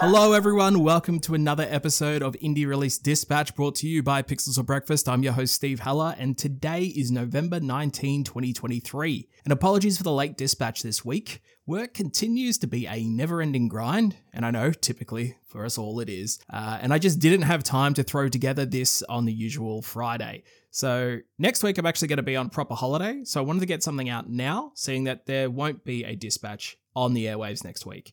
Hello, everyone. Welcome to another episode of Indie Release Dispatch brought to you by Pixels for Breakfast. I'm your host, Steve Heller, and today is November 19, 2023. And apologies for the late dispatch this week. Work continues to be a never ending grind, and I know typically for us all it is. Uh, and I just didn't have time to throw together this on the usual Friday. So next week I'm actually going to be on proper holiday, so I wanted to get something out now, seeing that there won't be a dispatch on the airwaves next week.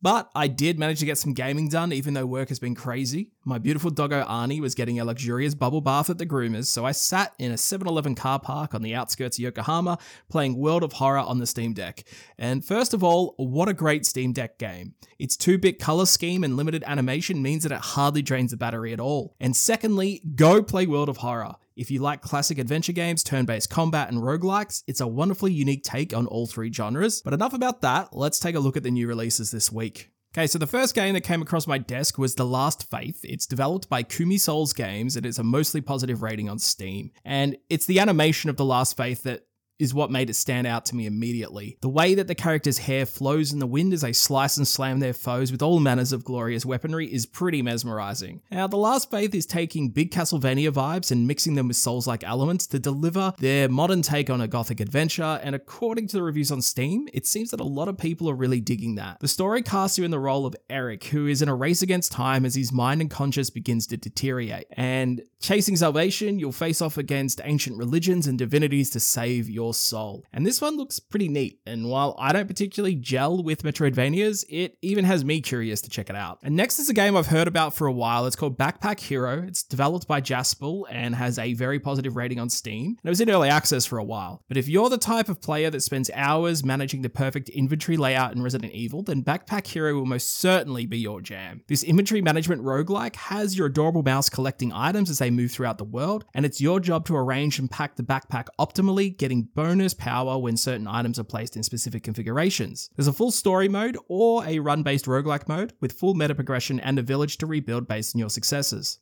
But I did manage to get some gaming done, even though work has been crazy. My beautiful doggo Arnie was getting a luxurious bubble bath at the groomers, so I sat in a 7 Eleven car park on the outskirts of Yokohama playing World of Horror on the Steam Deck. And first of all, what a great Steam Deck game. Its 2 bit color scheme and limited animation means that it hardly drains the battery at all. And secondly, go play World of Horror. If you like classic adventure games, turn based combat, and roguelikes, it's a wonderfully unique take on all three genres. But enough about that, let's take a look at the new releases this week. Okay, so the first game that came across my desk was The Last Faith. It's developed by Kumi Souls Games and it's a mostly positive rating on Steam. And it's the animation of The Last Faith that is what made it stand out to me immediately. The way that the character's hair flows in the wind as they slice and slam their foes with all manners of glorious weaponry is pretty mesmerizing. Now, The Last Faith is taking big Castlevania vibes and mixing them with Souls like elements to deliver their modern take on a gothic adventure, and according to the reviews on Steam, it seems that a lot of people are really digging that. The story casts you in the role of Eric, who is in a race against time as his mind and conscience begins to deteriorate. And chasing salvation, you'll face off against ancient religions and divinities to save your soul. And this one looks pretty neat, and while I don't particularly gel with Metroidvanias, it even has me curious to check it out. And next is a game I've heard about for a while. It's called Backpack Hero. It's developed by Jaspel and has a very positive rating on Steam. And it was in early access for a while. But if you're the type of player that spends hours managing the perfect inventory layout in Resident Evil, then Backpack Hero will most certainly be your jam. This inventory management roguelike has your adorable mouse collecting items as they move throughout the world, and it's your job to arrange and pack the backpack optimally, getting bonus power when certain items are placed in specific configurations. There's a full story mode or a run based roguelike mode with full meta progression and a village to rebuild based on your successes.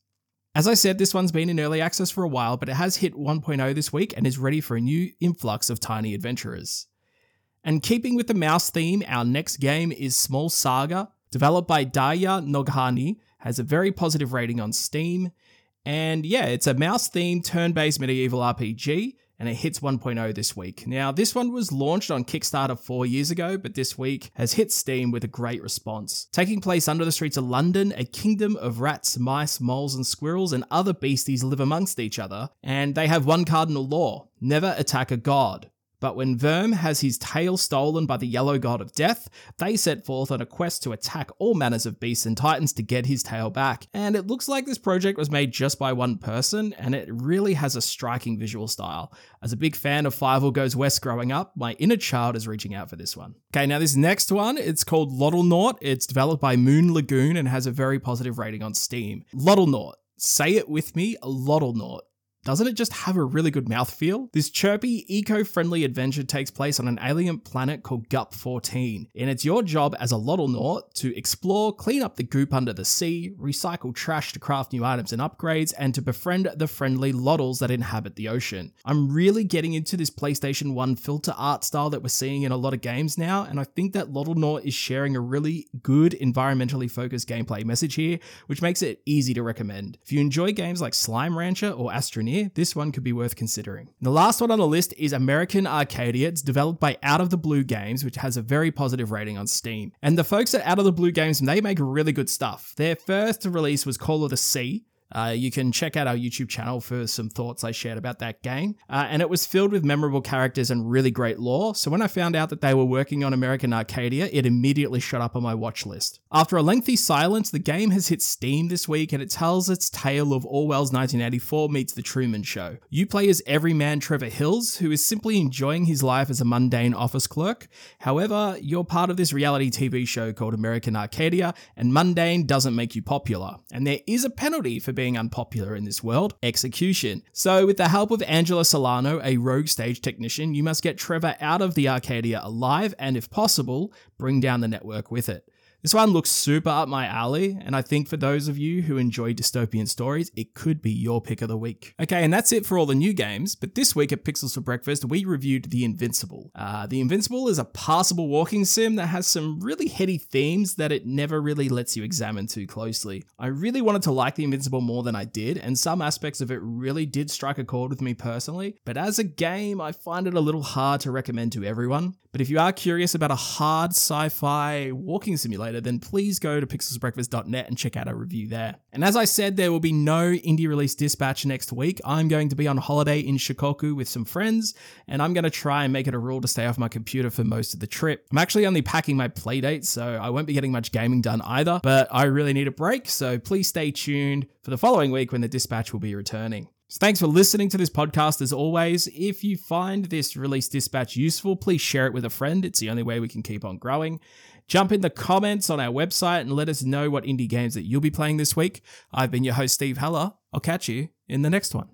As I said, this one's been in early access for a while, but it has hit 1.0 this week and is ready for a new influx of tiny adventurers. And keeping with the mouse theme, our next game is Small Saga, developed by Darya Noghani, has a very positive rating on Steam. And yeah, it's a mouse themed turn based medieval RPG, and it hits 1.0 this week. Now, this one was launched on Kickstarter four years ago, but this week has hit Steam with a great response. Taking place under the streets of London, a kingdom of rats, mice, moles, and squirrels and other beasties live amongst each other, and they have one cardinal law never attack a god. But when Verm has his tail stolen by the yellow god of death, they set forth on a quest to attack all manners of beasts and titans to get his tail back. And it looks like this project was made just by one person, and it really has a striking visual style. As a big fan of Fievel Goes West growing up, my inner child is reaching out for this one. Okay, now this next one, it's called Loddlenaut. It's developed by Moon Lagoon and has a very positive rating on Steam. Loddlenaut. Say it with me, Loddlenaut. Doesn't it just have a really good mouthfeel? This chirpy, eco friendly adventure takes place on an alien planet called GUP 14, and it's your job as a Loddlenaut to explore, clean up the goop under the sea, recycle trash to craft new items and upgrades, and to befriend the friendly Loddles that inhabit the ocean. I'm really getting into this PlayStation 1 filter art style that we're seeing in a lot of games now, and I think that Loddlenaut is sharing a really good, environmentally focused gameplay message here, which makes it easy to recommend. If you enjoy games like Slime Rancher or Astroneer, this one could be worth considering. The last one on the list is American Arcadia. It's developed by Out of the Blue Games, which has a very positive rating on Steam. And the folks at Out of the Blue Games, they make really good stuff. Their first release was Call of the Sea, uh, you can check out our YouTube channel for some thoughts I shared about that game. Uh, and it was filled with memorable characters and really great lore. So when I found out that they were working on American Arcadia, it immediately shot up on my watch list. After a lengthy silence, the game has hit Steam this week and it tells its tale of Orwell's 1984 meets The Truman Show. You play as everyman Trevor Hills, who is simply enjoying his life as a mundane office clerk. However, you're part of this reality TV show called American Arcadia, and mundane doesn't make you popular. And there is a penalty for being unpopular in this world execution. So, with the help of Angela Solano, a rogue stage technician, you must get Trevor out of the Arcadia alive and, if possible, bring down the network with it. This one looks super up my alley, and I think for those of you who enjoy dystopian stories, it could be your pick of the week. Okay, and that's it for all the new games, but this week at Pixels for Breakfast, we reviewed The Invincible. Uh, the Invincible is a passable walking sim that has some really heady themes that it never really lets you examine too closely. I really wanted to like The Invincible more than I did, and some aspects of it really did strike a chord with me personally, but as a game, I find it a little hard to recommend to everyone. But if you are curious about a hard sci fi walking simulator, then please go to pixelsbreakfast.net and check out our review there. And as I said, there will be no indie release dispatch next week. I'm going to be on holiday in Shikoku with some friends, and I'm going to try and make it a rule to stay off my computer for most of the trip. I'm actually only packing my playdates, so I won't be getting much gaming done either, but I really need a break, so please stay tuned for the following week when the dispatch will be returning. So thanks for listening to this podcast as always. If you find this release dispatch useful, please share it with a friend. It's the only way we can keep on growing. Jump in the comments on our website and let us know what indie games that you'll be playing this week. I've been your host, Steve Heller. I'll catch you in the next one.